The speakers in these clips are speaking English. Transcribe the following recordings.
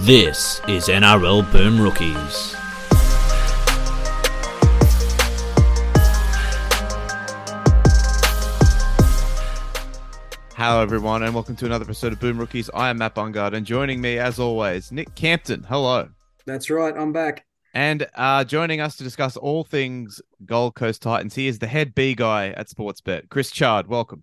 This is NRL Boom Rookies. Hello, everyone, and welcome to another episode of Boom Rookies. I am Matt Bungard, and joining me, as always, Nick Campton. Hello. That's right. I'm back. And uh, joining us to discuss all things Gold Coast Titans, he is the head B guy at Sportsbet, Chris Chard. Welcome.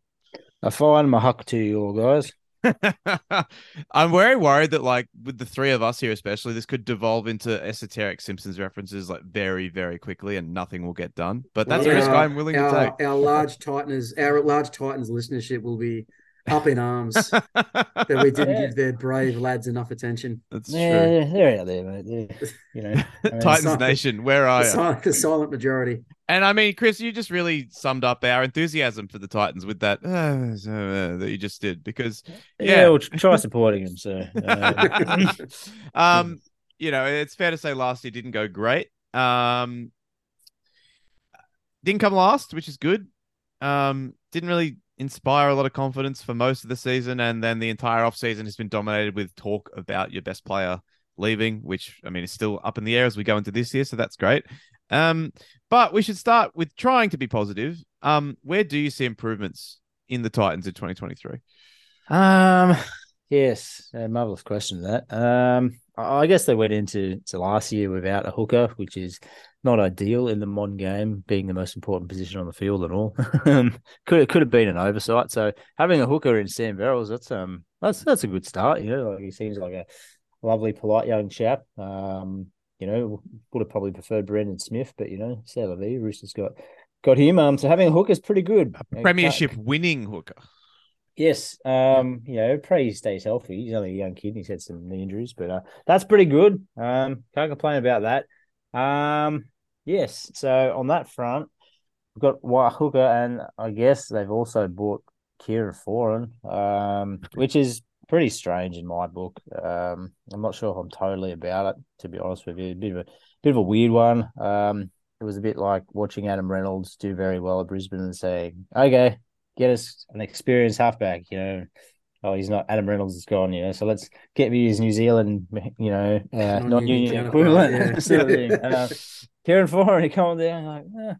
I find my huck to you all, guys. I'm very worried that, like, with the three of us here, especially, this could devolve into esoteric Simpsons references, like, very, very quickly, and nothing will get done. But that's a risk Our- I'm willing our, to take. Our large Titans, our large Titans listenership will be up in arms that we didn't Yeah. give their brave lads enough attention. That's true. Yeah, they're out there, mate. They're, you know, I mean, Titans Sorry. Nation, where The, are you? silent, the silent majority. And I mean, Chris, you just really summed up our enthusiasm for the Titans with that uh, uh, that you just did because, yeah, yeah. we'll try supporting them. So, um, um, you know, it's fair to say last year didn't go great. Um, didn't come last, which is good. Um, didn't really inspire a lot of confidence for most of the season, and then the entire offseason has been dominated with talk about your best player leaving, which I mean is still up in the air as we go into this year, so that's great. Um, but we should start with trying to be positive. Um, where do you see improvements in the Titans in 2023? um, yes, a marvelous question. That. Um, I guess they went into to last year without a hooker, which is not ideal in the modern game, being the most important position on the field and all. Um, could could have been an oversight. So having a hooker in Sam Verrills, that's um that's that's a good start. You know, like he seems like a lovely, polite young chap. Um, you know, would have probably preferred Brandon Smith, but you know, c'est la vie. Roosters got got him. Um, so having a hooker is pretty good. Uh, Premiership winning hooker. Yes. Um, you know, pray he stays healthy. He's only a young kid. and He's had some knee injuries, but uh, that's pretty good. Um, can't complain about that. Um, yes. So on that front, we've got Hooker, and I guess they've also bought Kieran Foran, um, which is pretty strange in my book. Um, I'm not sure if I'm totally about it, to be honest with you. A bit of a bit of a weird one. Um, it was a bit like watching Adam Reynolds do very well at Brisbane and saying, "Okay, get us an experienced halfback." You know, oh, he's not Adam Reynolds is gone. You know, so let's get me his New Zealand, you know, uh, Non-union non-union equivalent yeah. sort of thing. Uh, Kieran Foran, he come down like, eh,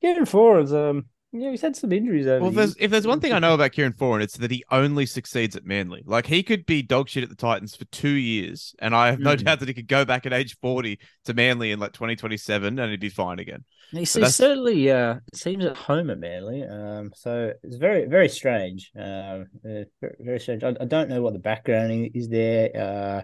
Kieran Foran's um, you know, he's had some injuries over. Well, there's, if there's one thing I know about Kieran Foran, it's that he only succeeds at Manly. Like he could be dog shit at the Titans for two years, and I have no Mm. doubt that he could go back at age 40 to Manly in like 2027 and he'd be fine again. He, certainly uh, seems at home at Manly. Um, so it's very, very strange. Uh, uh, very, very strange. I, I don't know what the background is there. Uh,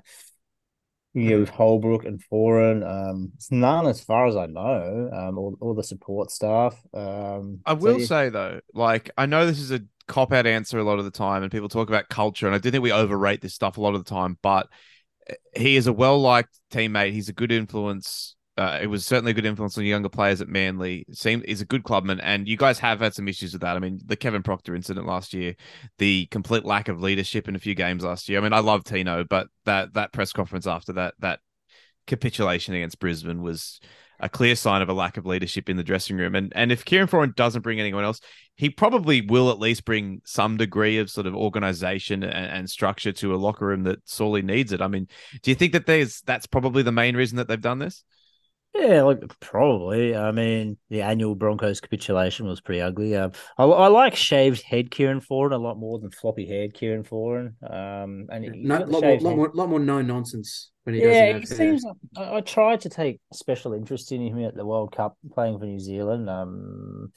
you know, with Holbrook and Foran, um, it's none as far as I know. Um, all, all the support staff. Um, I so will yeah. say though, like I know this is a cop out answer a lot of the time, and people talk about culture, and I do think we overrate this stuff a lot of the time. But eh, he is a well liked teammate. He's a good influence. Uh, it was certainly a good influence on younger players at Manly. Seemed is a good clubman, and you guys have had some issues with that. I mean, the Kevin Proctor incident last year, the complete lack of leadership in a few games last year. I mean, I love Tino, but that that press conference after that that capitulation against Brisbane was a clear sign of a lack of leadership in the dressing room. And and if Kieran Foran doesn't bring anyone else, he probably will at least bring some degree of sort of organization and, and structure to a locker room that sorely needs it. I mean, do you think that there's that's probably the main reason that they've done this? Yeah, like probably. I mean, the annual Broncos capitulation was pretty ugly. Um, I, I like shaved head Kieran Foran a lot more than floppy haired Kieran Foran. Um, and No, lot, more, lot more, lot more no nonsense when he doesn't Yeah, he hair. seems. I, I tried to take special interest in him at the World Cup playing for New Zealand. Um,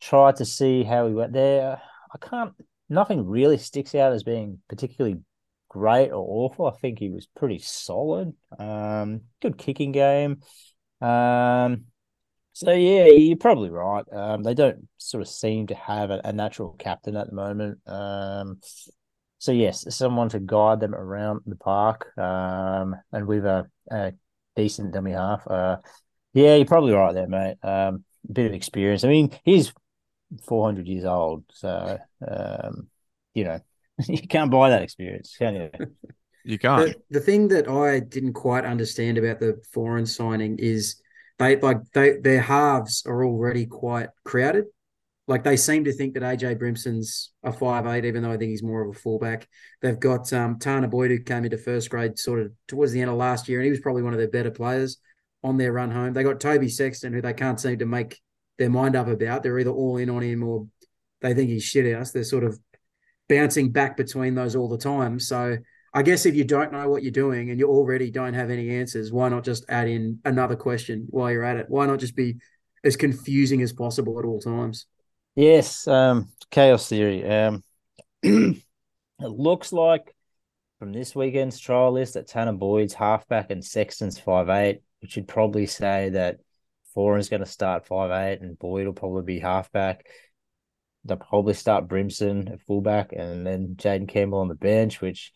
tried to see how he went there. I can't. Nothing really sticks out as being particularly great or awful. I think he was pretty solid. Um, good kicking game. Um, so yeah, you're probably right. Um, they don't sort of seem to have a, a natural captain at the moment. Um, so yes, someone to guide them around the park. Um, and with a, a decent dummy half. Uh, yeah, you're probably right there, mate. Um, a bit of experience. I mean, he's 400 years old, so um, you know, you can't buy that experience, can you? You can't. The, the thing that I didn't quite understand about the Foran signing is they like they their halves are already quite crowded. like they seem to think that AJ Brimson's a five eight, even though I think he's more of a fullback. They've got um, Tanah Boyd who came into first grade sort of towards the end of last year, and he was probably one of their better players on their run home. They got Toby Sexton, who they can't seem to make their mind up about. They're either all in on him or they think he's shit house. They're sort of bouncing back between those all the time. So I guess if you don't know what you're doing and you already don't have any answers, why not just add in another question while you're at it? Why not just be as confusing as possible at all times? Yes, um, chaos theory. Um, it looks like from this weekend's trial list that Tanah Boyd's halfback and Sexton's five eight, which would probably say that Foran's going to start five eight and Boyd will probably be halfback. They'll probably start Brimson at fullback and then Jayden Campbell on the bench, which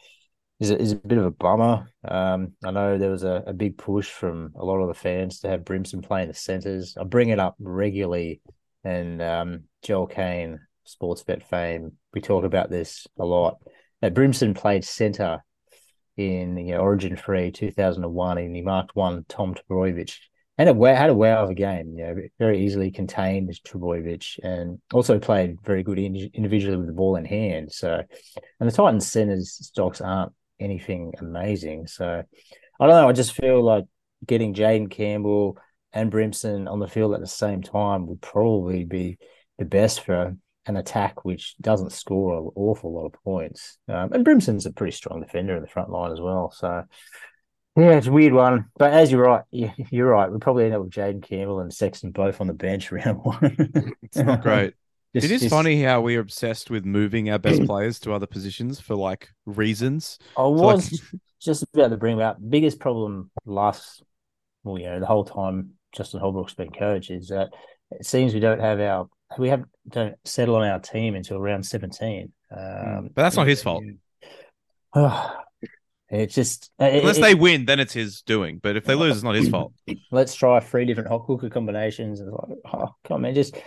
is a, is a bit of a bummer. Um, I know there was a, a big push from a lot of the fans to have Brimson play in the centres. I bring it up regularly, and um, Joel Kane, Sportsbet fame, we talk about this a lot. That Brimson played centre in you know, Origin Free 2001, and he marked one Tom Trbojevic and it had a wow of a game. You know, very easily contained Trbojevic, and also played very good individually with the ball in hand. So, and the Titans centers stocks aren't anything amazing. So, I don't know. I just feel like getting Jayden Campbell and Brimson on the field at the same time would probably be the best for an attack which doesn't score an awful lot of points. Um, and Brimson's a pretty strong defender in the front line as well. So yeah, it's a weird one. But as you're right, you're right. We probably end up with Jayden Campbell and Sexton both on the bench round one. it's not great. Just, it is just... funny how we're obsessed with moving our best players to other positions for like reasons. I was like... just about to bring up biggest problem last, well, you know, the whole time Justin Holbrook's been coach is that it seems we don't have our we have don't settle on our team until around seventeen. Hmm. Um, but that's not his fault. It's just unless it, they win, then it's his doing. But if they lose, it's not his fault. Let's try three different hot cooker combinations. And like, oh, come on, man, just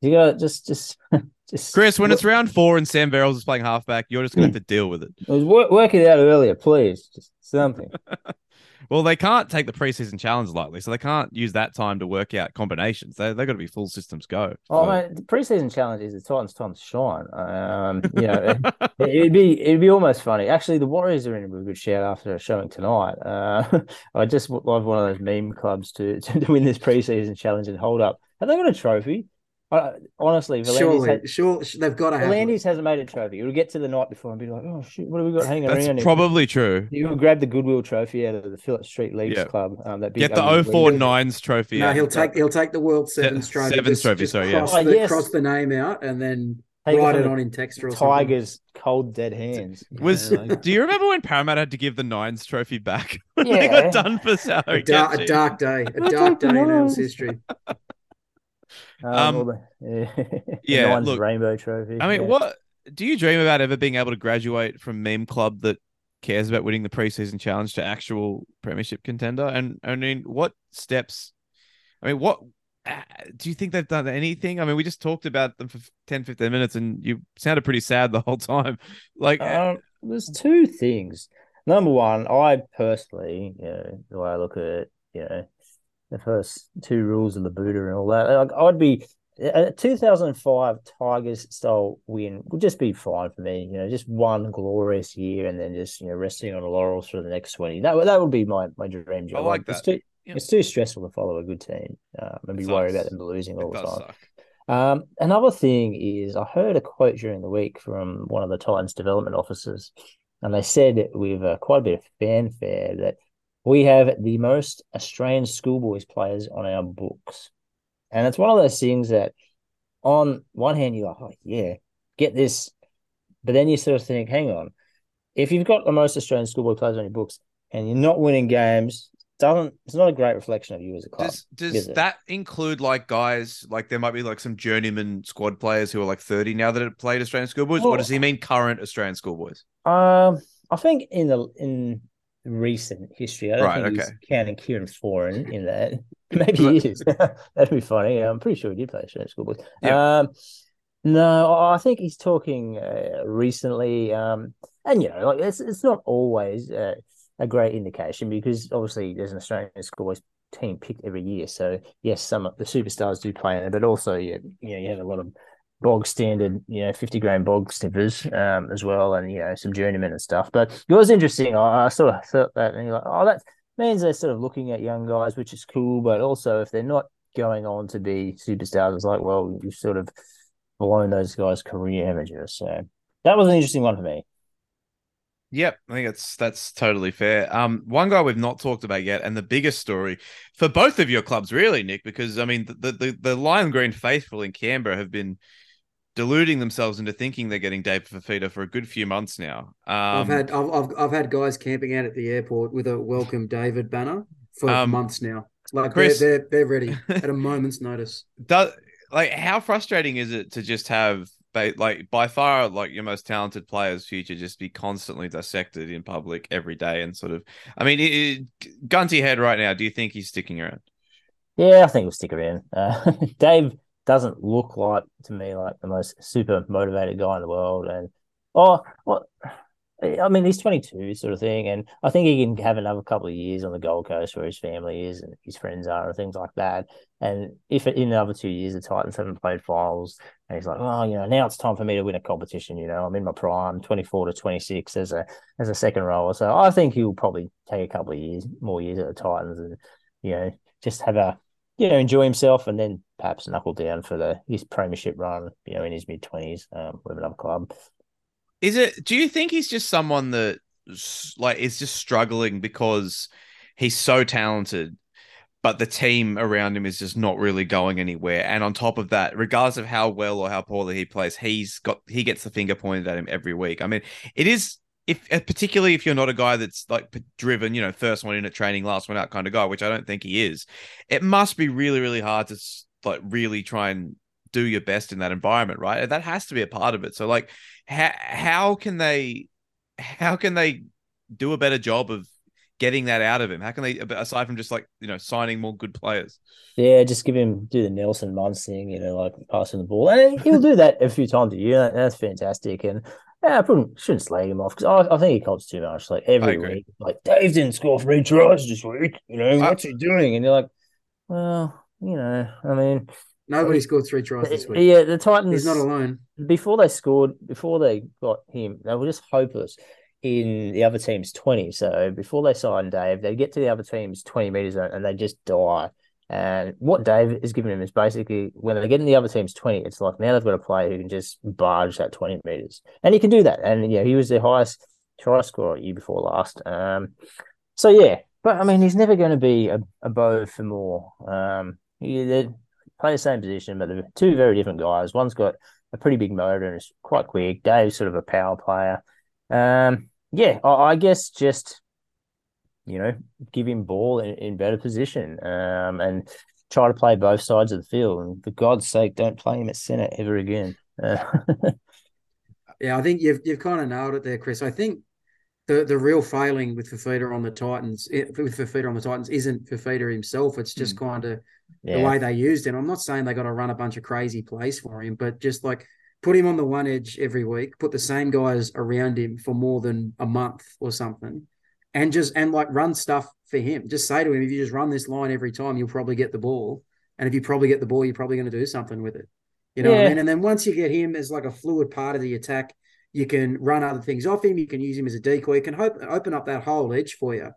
you got just just just. Chris, when it's round four and Sam Verrills is playing halfback, you're just going to have to deal with it. was work, work it out earlier, please. Just something. Well, they can't take the preseason challenge lightly, so they can't use that time to work out combinations. They they got to be full systems go. Oh, so. mate, the preseason challenge is the Titans' time to shine. Um, you know, it, would be it'd be almost funny. Actually, the Warriors are in a really good shout after showing tonight. Uh, I just love one of those meme clubs to to win this preseason challenge and hold up. Have they got a trophy? Uh, honestly, surely, had, sure, they've got to. V'landys hasn't made a trophy. It'll get to the night before and be like, "Oh shit, what have we got hanging That's around?" That's probably true. You will grab the Goodwill Trophy out of the Phillip Street Leagues yep. Club. Um, that get the 049s trophy. No, he'll take he'll take the World Sevens yeah, trophy. Sevens trophy, sorry, cross, yeah. the, oh, yes. cross the name out and then take write it, on in text or Tigers cold dead hands. Was do you remember when Parramatta had to give the Nines trophy back? Yeah, they got done for salary. A, dar- a dark day, a dark day in Earls history. Um, um the, yeah, yeah look, rainbow trophy. I mean, yeah. what do you dream about ever being able to graduate from meme club that cares about winning the preseason challenge to actual premiership contender? And I mean, what steps? I mean, what uh, do you think they've done anything? I mean, we just talked about them for 10, 15 minutes and you sounded pretty sad the whole time. Like, um, there's two things. Number one, I personally, you know, the way I look at it, you know, the first two rules of the Buddha and all that. Like I'd be a 2005 Tigers style win would just be fine for me. You know, just one glorious year and then just you know resting on the laurels for the next 20. That that would be my my dream job. I like that. It's too, yeah. it's too stressful to follow a good team um, and be worried about them losing all the time. Um, another thing is, I heard a quote during the week from one of the Titans development officers, and they said with uh, quite a bit of fanfare that we have the most Australian schoolboys players on our books. And it's one of those things that, on one hand, you're like, oh, yeah, get this. But then you sort of think, hang on, if you've got the most Australian schoolboy players on your books and you're not winning games, doesn't it's not a great reflection of you as a club. Does, does that include like guys like there might be like some journeyman squad players who are like 30 now that have played Australian schoolboys? Well, or does he mean current Australian schoolboys? Um, I think in the in recent history. I don't right, think okay. he's counting Kieran Foran in that. Maybe he is. That'd be funny. I'm pretty sure he did play Australian schoolboys. Yeah. Um, no, I think he's talking uh, recently. Um, and you know, like it's it's not always uh, a great indication because obviously there's an Australian schoolboys team picked every year. So yes, some of the superstars do play in it, but also yeah, you know, you have a lot of bog standard, you know, 50 grain bog snippers um, as well, and, you know, some journeymen and stuff. But it was interesting. I, I sort of thought that, and you're like, oh, that means they're sort of looking at young guys, which is cool. But also, if they're not going on to be superstars, it's like, well, you've sort of blown those guys' career amateurs. So that was an interesting one for me. Yep, I think that's that's totally fair. Um, one guy we've not talked about yet, and the biggest story for both of your clubs, really, Nick, because I mean, the the, the Lime Green faithful in Canberra have been deluding themselves into thinking they're getting David Fifita for a good few months now. Um, I've had I've, I've, I've had guys camping out at the airport with a welcome David banner for um, months now. Like Chris, they're, they're they're ready at a moment's notice. Does like how frustrating is it to just have like by far like your most talented player's future just be constantly dissected in public every day and sort of I mean it, it, gun to your head right now do you think he's sticking around yeah I think he'll stick around uh, Dave doesn't look like to me like the most super motivated guy in the world and oh what I mean, he's 22, sort of thing, and I think he can have another couple of years on the Gold Coast where his family is and his friends are and things like that. And if in another two years the Titans haven't played finals, and he's like, "Oh, you know, now it's time for me to win a competition." You know, I'm in my prime, 24 to 26 as a as a second rower, so I think he'll probably take a couple of years, more years at the Titans, and you know, just have a you know enjoy himself, and then perhaps knuckle down for the his premiership run, you know, in his mid 20s um, with another club. Is it? Do you think he's just someone that like is just struggling because he's so talented, but the team around him is just not really going anywhere? And on top of that, regardless of how well or how poorly he plays, he's got he gets the finger pointed at him every week. I mean, it is if uh, particularly if you're not a guy that's like driven, you know, first one in at training, last one out kind of guy, which I don't think he is. It must be really, really hard to like really try and do your best in that environment, right? And that has to be a part of it. So like how how can they how can they do a better job of getting that out of him? How can they aside from just like, you know, signing more good players? Yeah, just give him do the Nelson thing, you know, like passing the ball. And he'll do that a few times a year. That's fantastic. And yeah, I shouldn't, shouldn't slag him off because I, I, think he cops too much. Like every week, like Dave didn't score three tries this week. You know, what's he doing? And you're like, well, you know, I mean, Nobody scored three tries this week. Yeah, the Titans. He's not alone. Before they scored, before they got him, they were just hopeless in the other team's 20. So before they signed Dave, they get to the other team's 20 meters and they just die. And what Dave is giving him is basically when they get in the other team's 20, it's like now they've got a player who can just barge that 20 meters. And he can do that. And yeah, he was the highest try scorer year before last. Um, so yeah, but I mean, he's never going to be a, above for more. Um, he, play the same position, but they're two very different guys. One's got a pretty big motor and is quite quick. Dave's sort of a power player. Um, yeah, I, I, guess just you know give him ball in, in better position um, and try to play both sides of the field. And for God's sake, don't play him at centre ever again. Uh, yeah, I think you've you've kind of nailed it there, Chris. I think the the real failing with Fifita on the Titans with Fifita on the Titans isn't Fifita himself. It's just mm. kind of yeah. the way they used him. I'm not saying they got to run a bunch of crazy plays for him, but just like put him on the one edge every week, put the same guys around him for more than a month or something, and just and like run stuff for him. Just say to him, if you just run this line every time, you'll probably get the ball. And if you probably get the ball, you're probably going to do something with it. You know yeah. what I mean? And then once you get him as like a fluid part of the attack, you can run other things off him. You can use him as a decoy. You can hope, open up that whole edge for you.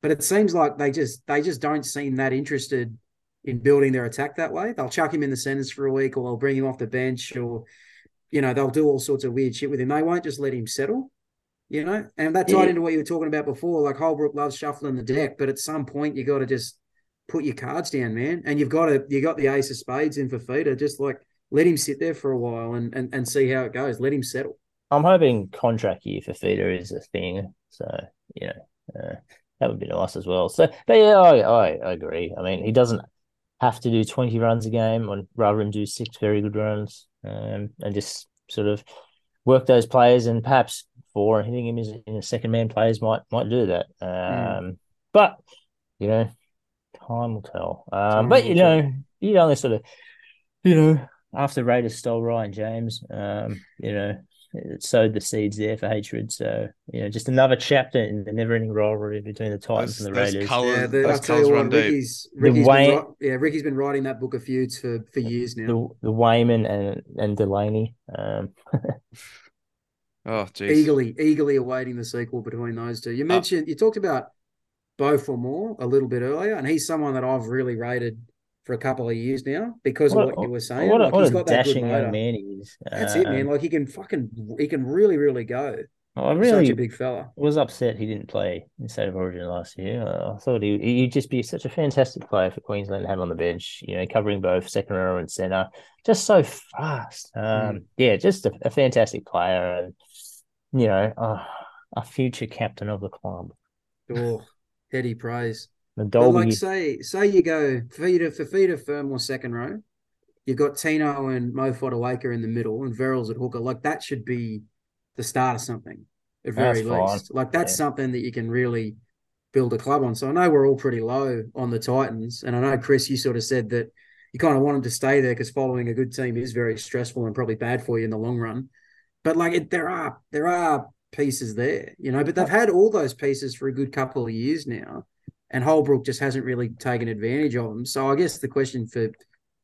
But it seems like they just they just don't seem that interested in building their attack that way. They'll chuck him in the centers for a week, or they'll bring him off the bench, or you know they'll do all sorts of weird shit with him. They won't just let him settle. You know, and that tied yeah. into what you were talking about before. Like Holbrook loves shuffling the deck, but at some point you got to just put your cards down, man. And you've got to you got the ace of spades in Fifita. Just like let him sit there for a while and and, and see how it goes. Let him settle. I'm hoping contract year Fifita is a thing. So you know. Uh, that would be nice as well. So, but yeah, I, I, I agree. I mean, he doesn't have to do 20 runs a game or rather than do six very good runs um, and just sort of work those players and perhaps Foran hitting him in a second man players might might do that. Hmm. Um, mm. But, you know, time will tell. Um, but, you know, you only sort of, you know, after Raiders stole Ryan James, um, you know, it sowed the seeds there for hatred. So you know, just another chapter in the never-ending rivalry between the Titans Those, and the those Raiders. colours, Yeah, the, I'll those tell colours you what, deep. Ricky's, Ricky's Wayne- been, yeah, Ricky's been writing that book of feuds for, for years now. the the Wayman and and Delaney. Um, Oh, jeez. eagerly, eagerly awaiting the sequel between those two. Uh, You mentioned you talked about Beau Fermor a little bit earlier, and he's someone that I've really rated for a couple of years now because what, of what you were saying. what a, like what he's got that good dashing motor. young man he is. That's it, man. Um, Like he can fucking, he can really, really go. I He's Such really a big fella. I was upset he didn't play in State of Origin last year. Uh, I thought he he'd just be such a fantastic player for Queensland to have on the bench. You know, covering both second row and centre, just so fast. Um, Mm. yeah, just a, a fantastic player, and you know, uh, a future captain of the club. Oh, heady praise. The But like say say you go feeder for feeder firm or second row, you've got Tino and Mo Fotuaika in the middle and Verrills at hooker. Like that should be the start of something at very That's fine. least. Like that's Yeah. something that you can really build a club on. So I know we're all pretty low on the Titans, and I know Chris, you sort of said that you kind of want them to stay there because following a good team is very stressful and probably bad for you in the long run. But like it, there are there are pieces there, you know. But they've had all those pieces for a good couple of years now and Holbrook just hasn't really taken advantage of them. So I guess the question for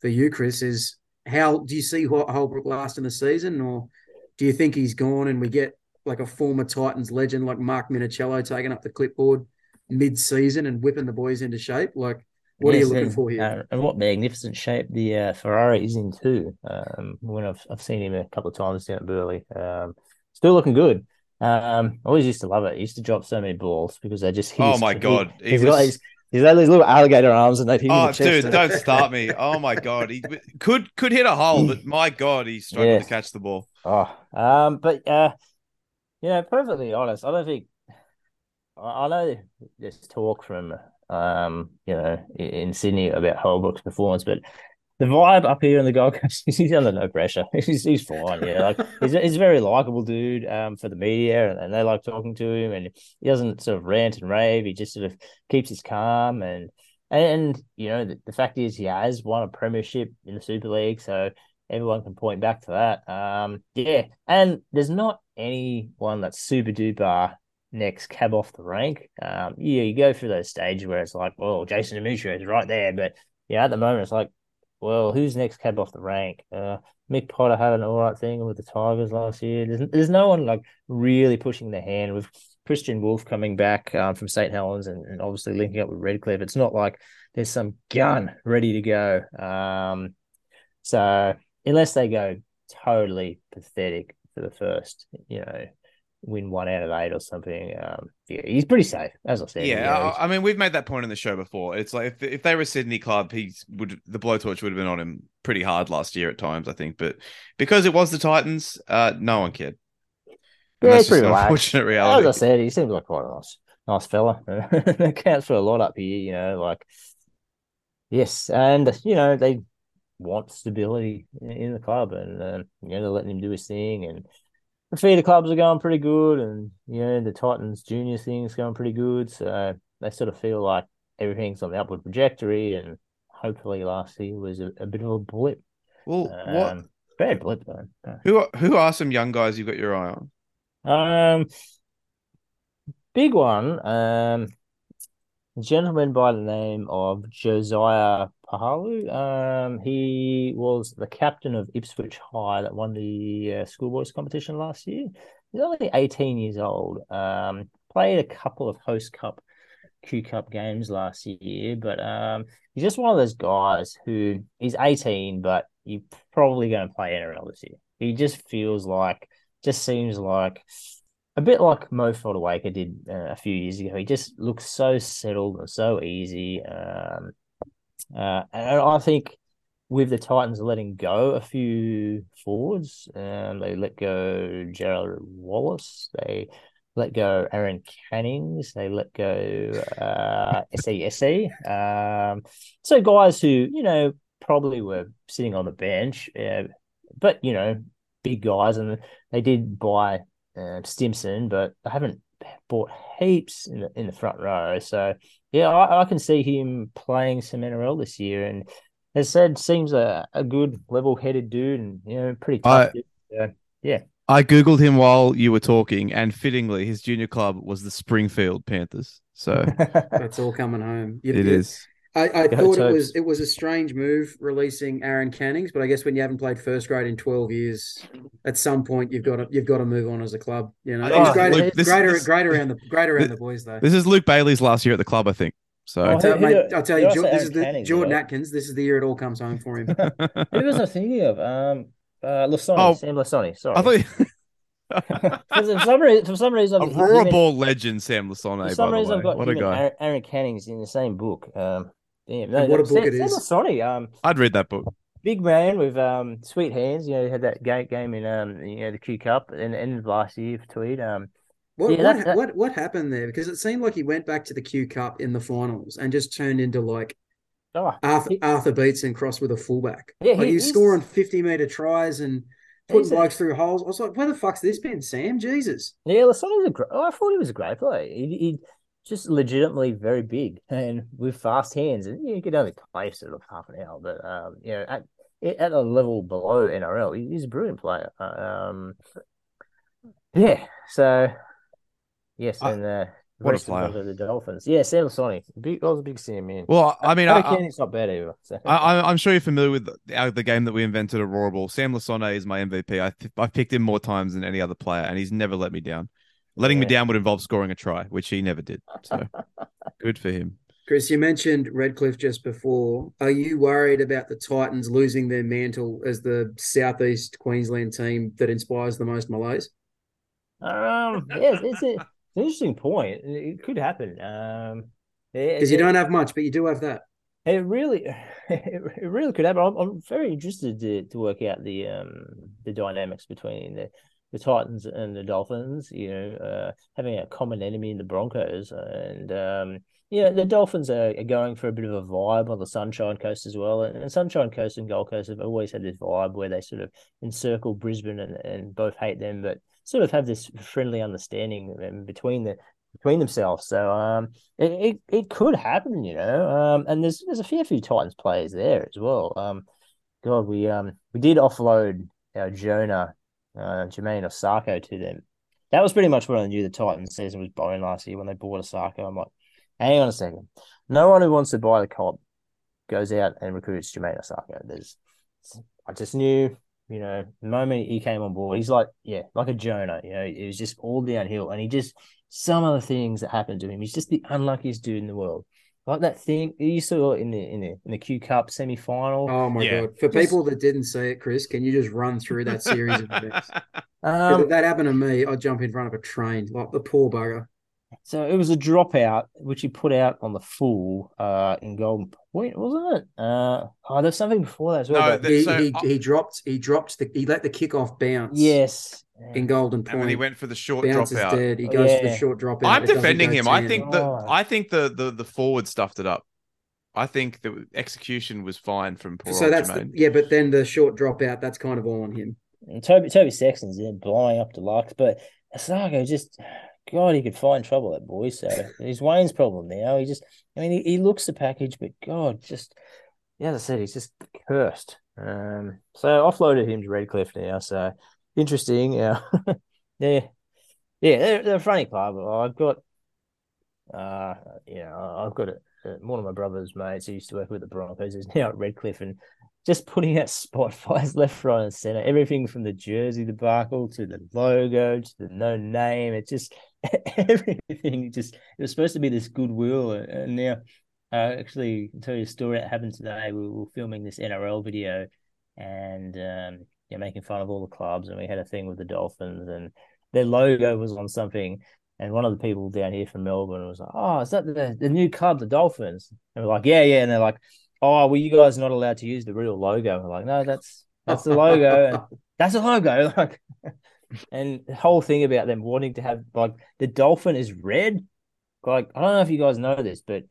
for you, Chris, is how do you see Hol- Holbrook last in the season, or do you think he's gone and we get like a former Titans legend like Mark Minichiello taking up the clipboard mid-season and whipping the boys into shape? Like, what are you looking and, for here? uh, and what magnificent shape the uh, Ferrari is in too. Um, when I've I've seen him a couple of times down at Burleigh, um, still looking good. Um, I always used to love it. He used to drop so many balls because they just. Oh my God, he he's got was- these. He's got these little alligator arms, and they'd hit Oh, the dude, don't start me. Oh my god, he could could hit a hole, but my god, he struggled Yes. to catch the ball. Oh, um, but uh, you know, perfectly honest, I don't think. I I know there's talk from um, you know, in, in Sydney about Holbrook's performance, but the vibe up here in the Gold Coast, he's under no pressure. He's he's fine. Yeah, like he's a- he's a very likable dude um for the media, and, and they like talking to him, and he doesn't sort of rant and rave. He just sort of keeps his calm, and and you know the, the fact is he has won a premiership in the Super League, so everyone can point back to that. Um, yeah, and there's not anyone that's super duper next cab off the rank. Um, yeah, you go through those stages where it's like, well, Jason Demetriou is right there, but yeah, at the moment it's like, well, who's next cab off the rank? Uh, Mick Potter had an all right thing with the Tigers last year. There's, there's no one like really pushing the hand with Kristian Woolf coming back um, from St. Helens and, and obviously linking up with Redcliffe. It's not like there's some gun ready to go. Um, so unless they go totally pathetic for the first, you know, win one out of eight or something, um, yeah, he's pretty safe, as I said. Yeah, I, I mean, we've made that point in the show before. It's like if if they were a Sydney club, he would the blowtorch would have been on him pretty hard last year at times, I think. But because it was the Titans, uh, no one cared. And Yeah, that's pretty just an relaxed. unfortunate As. I said, he seems like quite a nice, nice fella. that counts for a lot up here, you know. Like, yes, and you know they want stability in, in the club, and uh, you know they're letting him do his thing, and the feeder clubs are going pretty good, and you know the Titans junior thing's going pretty good, so they sort of feel like everything's on the upward trajectory, and hopefully last year was a, a bit of a blip. Well, what? Um, bad blip though. Who are, who are some young guys you've got your eye on? Um, big one. Um, a gentleman by the name of Josiah Pahulu. Um, he was the captain of Ipswich High that won the uh, schoolboys competition last year. He's only 18 years old. Um, played a couple of host cup, Q Cup games last year, but um, he's just one of those guys who he's 18, but you're probably going to play NRL this year. He just feels like, just seems like a bit like Mo Fotuaika did uh, a few years ago. He just looks so settled and so easy. Um, uh, and I think with the Titans letting go a few forwards, um, they let go Jarrod Wallace, they let go Aaron Cannings, they let go uh, SESE. Um, so guys who you know probably were sitting on the bench, uh, but you know big guys, and they did buy uh, Stimson, but they haven't bought heaps in the in the front row. So yeah, I, I can see him playing some NRL this year, and as said, seems a, a good level headed dude, and you know pretty tough. I- dude. So, yeah, I googled him while you were talking, and fittingly, his junior club was the Springfield Panthers. So That's all coming home. You- it you- is. I, I thought it was it was a strange move releasing Aaron Cannings, but I guess when you haven't played first grade in twelve years, at some point you've got to you've got to move on as a club. You know, I it's think great, Luke, this- great, this- great around the great around this- the boys though. This is Luke Bailey's last year at the club, I think. So Oh, I'll tell, who- who mate, do- I'll tell you, else Jo- are this is the Cannings, Jordan right? Atkins. This is the year it all comes home for him. Who was I thinking of? Um, uh, Lisone, Oh, Sam Lisone. Sorry. I thought for, for some reason, for some reason, a I've- Aurora for Ball legend, Sam Lisone. some by the reason, I've got What a guy! Aaron, Aaron Cannings in the same book. Um, damn, no, what a book Sam, it is. Sam Lisone, um, I'd read that book. big man with um sweet hands. You know, he had that game game in um you know the Q Cup and end of last year for Tweed. Um, What Yeah, what, that- that- what what happened there? Because it seemed like he went back to the Q Cup in the finals and just turned into like oh, Arthur, He- Arthur Beetson crossed with a fullback. Yeah, like he- he's he's- scoring fifty meter tries and putting He's a- blokes through holes. I was like, where the fuck's this been, Sam? Jesus. Yeah, Lisone's a great. Oh, I thought he was a great player. He, he just legitimately very big and with fast hands, and you could only play sort of half an hour. But um, you know, at at a level below NRL, he's a brilliant player. Um, yeah. So yes, I- and uh, what a player. the Dolphins. Yeah, Sam Lisone. Big, I was a big Sam man. Well, I mean, I, I, Canning's not bad either. So. I, I'm sure you're familiar with the, uh, the game that we invented, Aurora Ball. Sam Lisone is my MVP. I I've picked him more times than any other player, and he's never let me down. Letting me down would involve scoring a try, which he never did. So good for him. Chris, you mentioned Redcliffe just before. Are you worried about the Titans losing their mantle as the Southeast Queensland team that inspires the most Malays? Um, yeah, it's, a, it's an interesting point. It could happen. Um, Because you don't have much, but you do have that. It really, it really could happen. I'm, I'm very interested to, to work out the um the dynamics between the, the Titans and the Dolphins. You know, uh, having a common enemy in the Broncos, and um, yeah, the Dolphins are, are going for a bit of a vibe on the Sunshine Coast as well. And, and Sunshine Coast and Gold Coast have always had this vibe where they sort of encircle Brisbane and, and both hate them, but sort of have this friendly understanding between the between themselves. So um, it, it, it could happen, you know. Um, and there's there's a fair few Titans players there as well. Um, God, we um we did offload our Jonah, uh, Jamayne Isaako to them. That was pretty much when I knew the Titans season was boring last year when they bought Isaako. I'm like, hang on a second. No one who wants to buy the cop goes out and recruits Jamayne Isaako. There's, I just knew, you know, the moment he came on board, he's like, yeah, like a Jonah. You know, it was just all downhill, and he just some of the things that happened to him. He's just the unluckiest dude in the world. Like that thing you saw in the in the in the Q Cup semi final. Oh my Yeah. god! For Just- people that didn't see it, Chris, can you just run through that series of events? um, if that happened to me, I'd jump in front of a train like the poor bugger. So it was a dropout, which he put out on the full uh, in Golden Point, wasn't it? Uh, oh, there's something before that as well. No, the- He, so, he, uh, he dropped he dropped the he let the kickoff bounce. yes. In Golden And Point. then he went for the short bounce is dropout. dead. He goes for the short dropout. I'm defending him. I 10. think the Oh. I think the, the the forward stuffed it up. I think the execution was fine from poor so. That's the, yeah, but then the short dropout. That's kind of all on him. And Toby Toby Sexton's there blowing up the deluxe, but Isaako just God, he could find trouble that boy. So he's Wayne's problem now. He just I mean he, he looks the package, but God, just yeah, as I said, he's just cursed. Um so offloaded him to Redcliffe now. So interesting. Yeah. yeah. Yeah, they're, they're a funny club. I've got uh know, I've got uh, one of my brother's mates who used to work with the Broncos is now at Redcliffe and just putting out spot fires left, right, and center. Everything from the jersey debacle to the logo to the no name. It just everything just it was supposed to be this goodwill, and now uh, actually I'll tell you a story that happened today. We were filming this NRL video, and um, yeah, making fun of all the clubs, and we had a thing with the Dolphins, and their logo was on something. And one of the people down here from Melbourne was like, "Oh, is that the, the new club, the Dolphins?" And we're like, "Yeah, yeah." And they're like, "Oh, well, you guys are not allowed to use the real logo." We're like, "No, that's that's the logo. And that's the logo." Like, and the whole thing about them wanting to have like the dolphin is red. Like, I don't know if you guys know this, but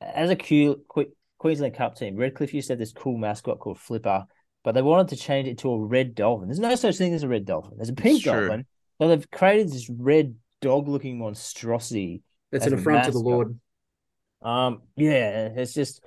as a Q, Qu- Queensland Cup team, Redcliffe used to have this cool mascot called Flipper, but they wanted to change it to a red dolphin. There's no such thing as a red dolphin. There's a pink It's dolphin, but they've created this red dog-looking monstrosity That's an a affront to the. Lord. um, yeah, it's just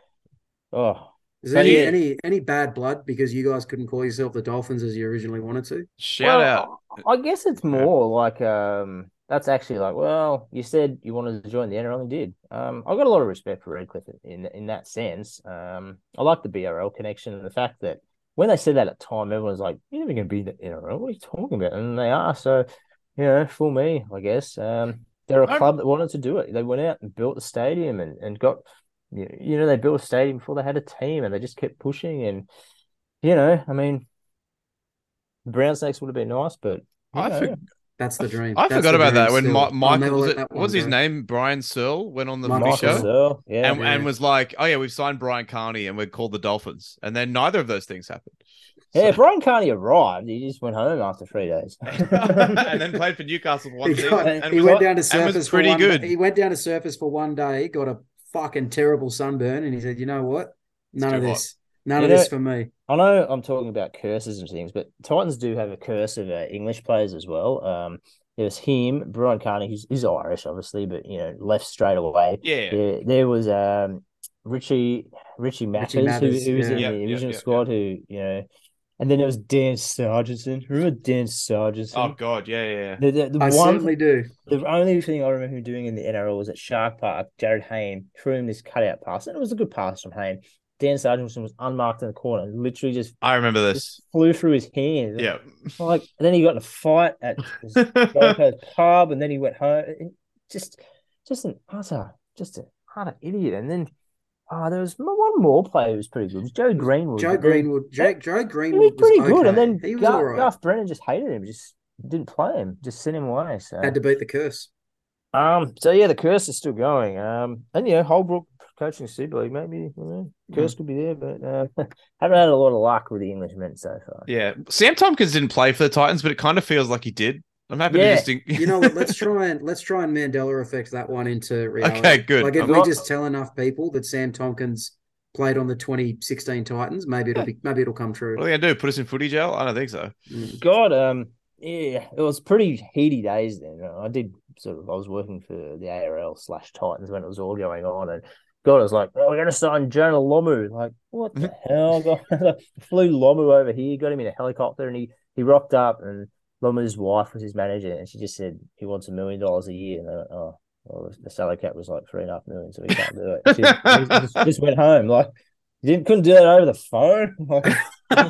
oh Is there any, yeah. any any bad blood because you guys couldn't call yourself the Dolphins as you originally wanted to? Shout Well, out. I guess it's more like um that's actually like, well, you said you wanted to join the NRL and did. Um I've got a lot of respect for Redcliffe in in that sense. Um I like the BRL connection and the fact that when they said that at the time, everyone was like, You're never gonna be in the NRL, what are you talking about? And they are, so you know, for me, I guess. Um they're a club that wanted to do it. They went out and built the stadium and, and got you you know, they built a stadium before they had a team and they just kept pushing and you know, I mean Brown Snakes would have been nice, but I know, for- That's the dream. I That's forgot about that when still. Mi- I'll Michael was it, that one what's his go. name? Brian Searle went on the Michael footy show Searle, yeah, and, and was like, "Oh yeah, we've signed Brian Carney and we're called the Dolphins," and then neither of those things happened. yeah. So- Brian Carney arrived. He just went home after three days. and then played for Newcastle for one He, season got- and he was, went down to and was surface pretty for one, good. He went down to surface for one day, got a fucking terrible sunburn, and he said, "You know what? None too of hot. this. None You of this for me." I know I'm talking about curses and things, but Titans do have a curse of uh, English players as well. Um, there's him, Brian Carney. He's, he's Irish, obviously, but you know, left straight away. yeah, There, there was um Richie Richie Mathers, who, Mathers, who was yeah. in Yep, the yep, original yep, squad, who you know, and then there was Dan Sarginson. Remember Dan Sarginson? Oh god, yeah, yeah. yeah. the, the, the I one certainly do. The only thing I remember him doing in the NRL was at Shark Park. Jarryd Hayne threw him this cutout pass, and it was a good pass from Hayne. Dan Sarginson was unmarked in the corner, literally just, I remember this. just flew through his hands. Yeah. like and then he got in a fight at his pub, and then he went home. It- Just, just an utter, just an utter idiot. And then, oh, there was one more player who was pretty good. It was Joe Greenwood. Joe but then- Greenwood. Joe, Joe He Greenwood was pretty good, and then he was Gar- all right. Garth Brennan just hated him. Just didn't play him. Just sent him away. So Had to beat the curse. um, so yeah, the curse is still going. Um, and yeah, Holbrook coaching Super League, maybe you know, curse could be there, but uh, haven't had a lot of luck with the Englishmen so far. Yeah. Sam Tomkins didn't play for the Titans, but it kind of feels like he did. I'm happy Yeah. to just think You know? Let's try and let's try and Mandela effect that one into reality. Okay, good. Like if I'm we not- just tell enough people that Sam Tomkins played on the 2016 Titans, maybe it'll be maybe it'll come true. What are they gonna do? Put us in footy jail? I don't think so. Mm. God, um, yeah, it was pretty heady days then. I did sort of, I was working for the ARL slash Titans when it was all going on, and God, I was like, oh, we're going to sign Jonah Lomu. Like, what the hell? God, flew Lomu over here, got him in a helicopter, and he he rocked up, and Lomu's wife was his manager, and she just said he wants a million dollars a year, and uh, oh. Well, the salary cap was like three and a half million, so he can't do it. She, he just, just went home, like he didn't couldn't do it over the phone. Like,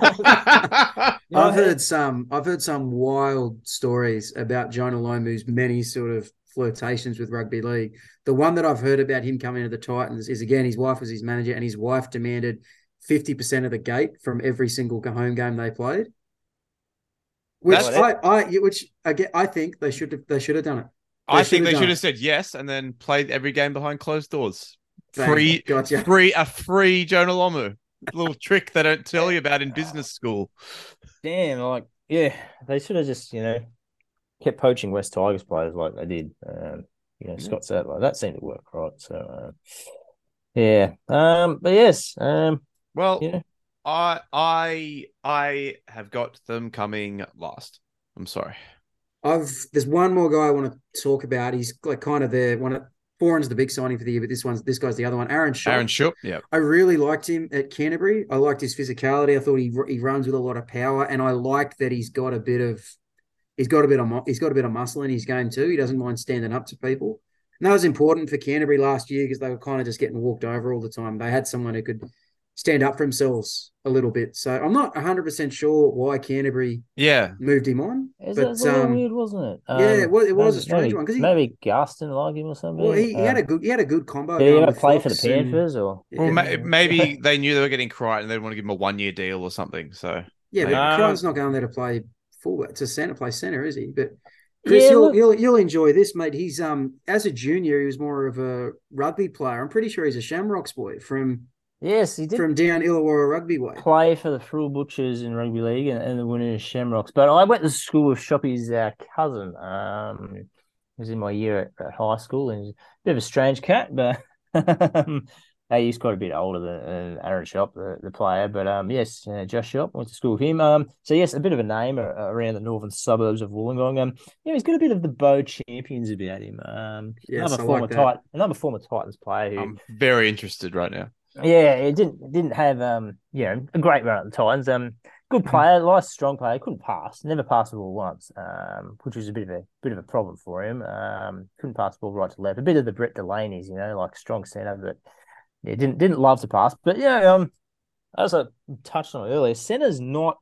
you know, I've heard some I've heard some wild stories about Jonah Lomu's many sort of flirtations with rugby league. The one that I've heard about him coming to the Titans is again his wife was his manager and his wife demanded 50% of the gate from every single home game they played. Which That's- I, I which I get I think they should have they should have done it. I think they should have said yes and then played every game behind closed doors. Bang, Free, gotcha. free, a free Jonah Lomu. Little trick they don't tell you about in business school. damn, like yeah, they should have just you know kept poaching West Tigers players like they did. Um, you know, Scott Sadler that seemed to work right. So uh, yeah, um, but yes, um, Well, yeah, I, I, I have got them coming last. I'm sorry. I've there's one more guy I want to talk about. He's like kind of the one of Foran's the big signing for the year, but this one's this guy's the other one. Aaron Shaw. Aaron Schoupp. Yeah. I really liked him at Canterbury. I liked his physicality. I thought he he runs with a lot of power, and I like that he's got a bit of he's got a bit of he's got a bit of muscle in his game too. He doesn't mind standing up to people. And that was important for Canterbury last year because they were kind of just getting walked over all the time. They had someone who could stand up for themselves a little bit. So I'm not 100 percent sure why Canterbury Yeah. moved him on, It's, but it's a little um, weird, wasn't it? yeah, it was- it was a strange maybe, one, 'cause he- maybe Gus didn't like him or something. well, he, he had a Um, good he had a good combo. Did he ever with play for the Fox and- Panthers or? Well, Yeah. maybe they knew they were getting Crichton and they'd want to give him a one year deal or something. So Yeah, but Um, Crichton's not going there to play full a center play center, is he? But Chris, Yeah, you'll, you'll you'll enjoy this, mate. He's um as a junior, he was more of a rugby player. I'm pretty sure he's a Shamrocks boy from Yes, he did from down Illawarra Rugby way. play for the Frill Butchers in rugby league and, and the winners Shamrocks. But I went to school with Shoppy's uh, cousin. Um, he was in my year at, at high school, and he's a bit of a strange cat, but uh, he's quite a bit older than, than Aaron Schoupp, the, the player. But um, yes, uh, Josh Shop went to school with him. Um, so yes, a bit of a name uh, around the northern suburbs of Wollongong. Um, yeah, he's got a bit of the Beau Champions about him. Um, Yes, another I former like that. Titan, another former Titans player who I'm very interested right now. Yeah, it didn't didn't have um you know a great run at the Titans. Um, good player, nice strong player. Couldn't pass, never passed the ball once. Um, which was a bit of a bit of a problem for him. Um, couldn't pass the ball right to left. A bit of the Brett Delaney's, you know, like strong centre, but yeah, didn't didn't love to pass. But yeah, um, as I touched on earlier, centre's not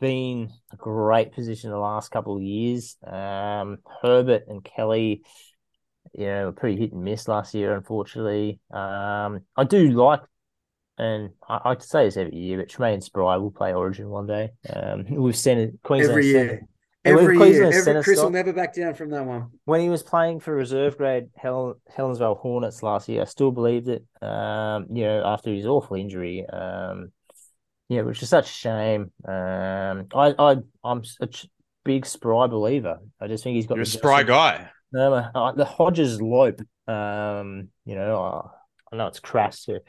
been a great position the last couple of years. Um, Herbert and Kelly, you know, were pretty hit and miss last year, unfortunately. Um, I do like, and I, I say this every year, but Treymain Spry will play Origin one day. Um, we've seen it Queensland Every year. Centre- Every year, every, centre Chris will never back down from that one. when he was playing for reserve grade Hel- Helensvale Hornets last year, I still believed it. Um, you know, after his awful injury, um, yeah, which is such a shame. Um, I, I, I'm a ch- big Spry believer. I just think he's got You're a spry guy. No, uh, the Hodges lope. Um, you know, uh, I know it's crass to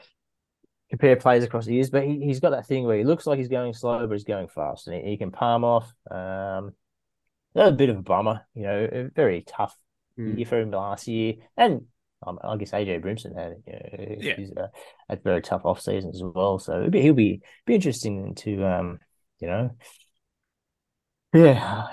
compare players across the years, but he, he's got that thing where he looks like he's going slow, but he's going fast, and he, he can palm off. Um, that was a bit of a bummer, you know, a very tough Mm. year for him last year, and um, I guess AJ Brimson had you know, Yeah. he's a, a very tough off season as well. So it'll be, he'll be be interesting to um, you know, yeah,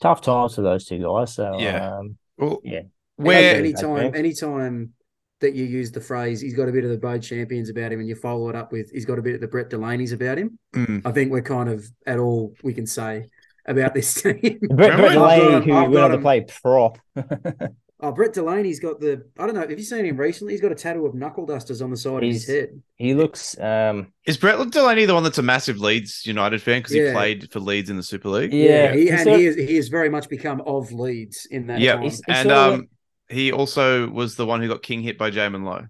tough times for those two guys. So Yeah. um, Well, Yeah. where anytime, anytime that you use the phrase, he's got a bit of the Beau Champions about him, and you follow it up with, he's got a bit of the Brett Delaney's about him. Mm. I think we're kind of at all we can say about this team. Brett, Brett I've got Delaney, who I've went on to play prop. oh, Brett Delaney's got the, I don't know, have you seen him recently? He's got a tattoo of knuckle dusters on the side He's- of his head. he looks, um, is Brett Delaney the one that's a massive Leeds United fan because Yeah. he played for Leeds in the Super League? yeah, he, he's and sort- he is he has very much become of Leeds in that Yeah, time. And sort of um, he also was the one who got king hit by Jamin Lowe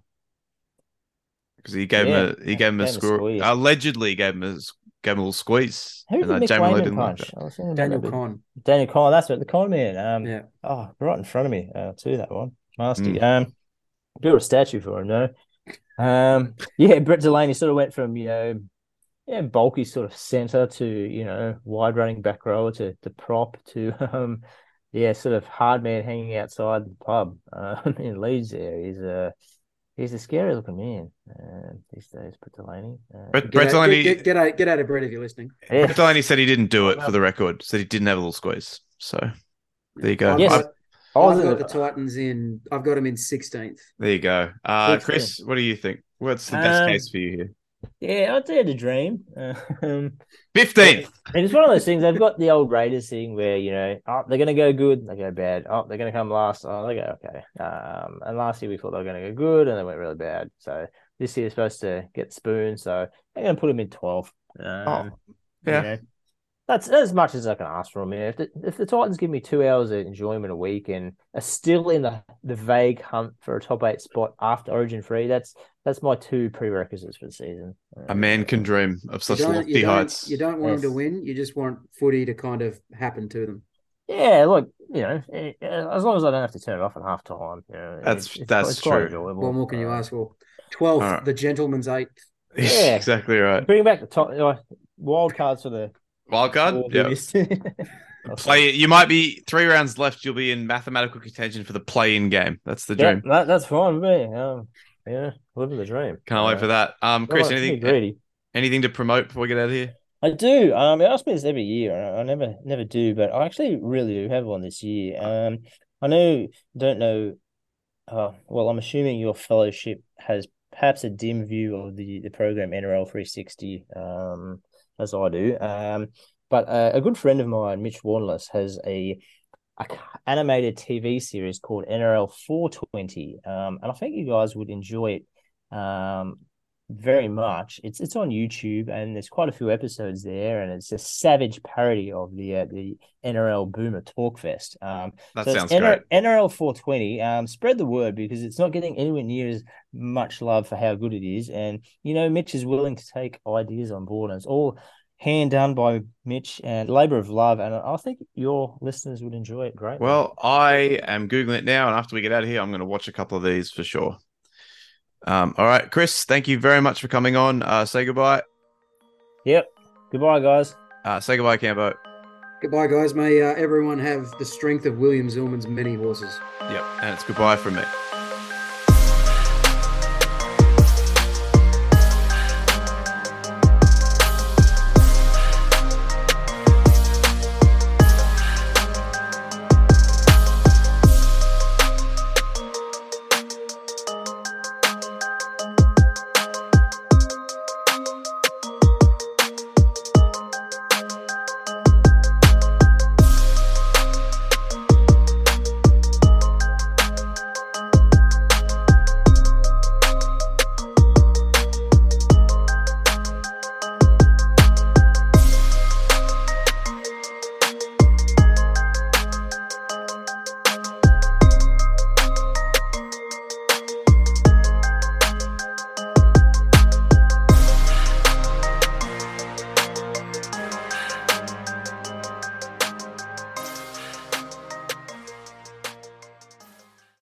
because he gave Yeah, him a he gave him a gave him a score. squeeze. Allegedly gave him a s- gave him a little squeeze. who did and, uh, Mick Jamie Lowe Wayman like punch? that. I was thinking about Daniel that. Daniel Conn, that's what the Con man. Um, Yeah. Oh, right in front of me, uh, too, that one. Nasty. Mm. Um, built a statue for him, though. Um, yeah, Brett Delaney sort of went from, you know, yeah, bulky sort of centre to, you know, wide running back rower to, to prop to, um, yeah, sort of hard man hanging outside the pub uh, in Leeds there is, He's a, he's a scary looking man uh, these days, Brett Delaney. Uh, Brett, Get Brett out, Delaney, get, get, get out, get out of Brett if you're listening. yeah. Brett Delaney said he didn't do it for the record. Said he didn't have a little squeeze. So there you go. I've Yes. got, I I've got the Titans in. I've got them in sixteenth. There you go. Uh, Chris, what do you think? What's the best Um, case for you here? Yeah, I'd dare to dream. Um, Fifteenth. And it's one of those things. They've got the old Raiders thing where you know, oh, they're going to go good, they go bad. Oh, they're going to come last. Oh, they go okay. Um, and last year we thought they were going to go good, and they went really bad. So this year supposed to get spoon. So they're going to put them in twelve. Um, yeah. you know, that's as much as I can ask from them. If the, if the Titans give me two hours of enjoyment a week and are still in the, the vague hunt for a top eight spot after Origin free, that's that's my two prerequisites for the season. A man can dream of such don't, lofty you, don't, heights. you don't want them to win. You just want footy to kind of happen to them. Yeah, look, you know, eh, eh, as long as I don't have to turn it off at half time, you know, That's- it's, it's, that's it's quite true. enjoyable. What more can you ask for? Twelfth, Alright. the gentleman's eighth. Yeah. exactly right. Bring back the top uh, wild cards for the Wild card. Yeah. biggest. Play. You might be three rounds left. You'll be in mathematical contention for the play-in game. That's the Yeah, dream. that, that's fine with me. Um, yeah, living the dream. Can't wait for that. Um, Chris, Don't wanna be anything greedy. anything to promote before we get out of here? I do. Um, they ask me this every year. and I, I never, never do, but I actually really do have one this year. Um, I know, don't know. Uh, well, I'm assuming your fellowship has perhaps a dim view of the the program NRL 360, um, as I do. Um, but uh, a good friend of mine, Mitch Warnless, has a animated TV series called NRL 420. Um, and I think you guys would enjoy it. Um, very much. It's it's on YouTube and there's quite a few episodes there, and it's a savage parody of the uh, the NRL Boomer Talkfest. Um, That so it's sounds great. NRL 420. Um, spread the word because it's not getting anywhere near as much love for how good it is, and you know Mitch is willing to take ideas on board, and it's all hand done by Mitch and labor of love, and I think your listeners would enjoy it great. Well, I am googling it now, and after we get out of here, I'm going to watch a couple of these for sure. Um, all right, Chris, thank you very much for coming on. Uh, say goodbye. yep. Goodbye, guys. Uh, say goodbye, Cambo. Goodbye, guys. May uh, everyone have the strength of William Zillman's many horses. Yep, and it's goodbye from me.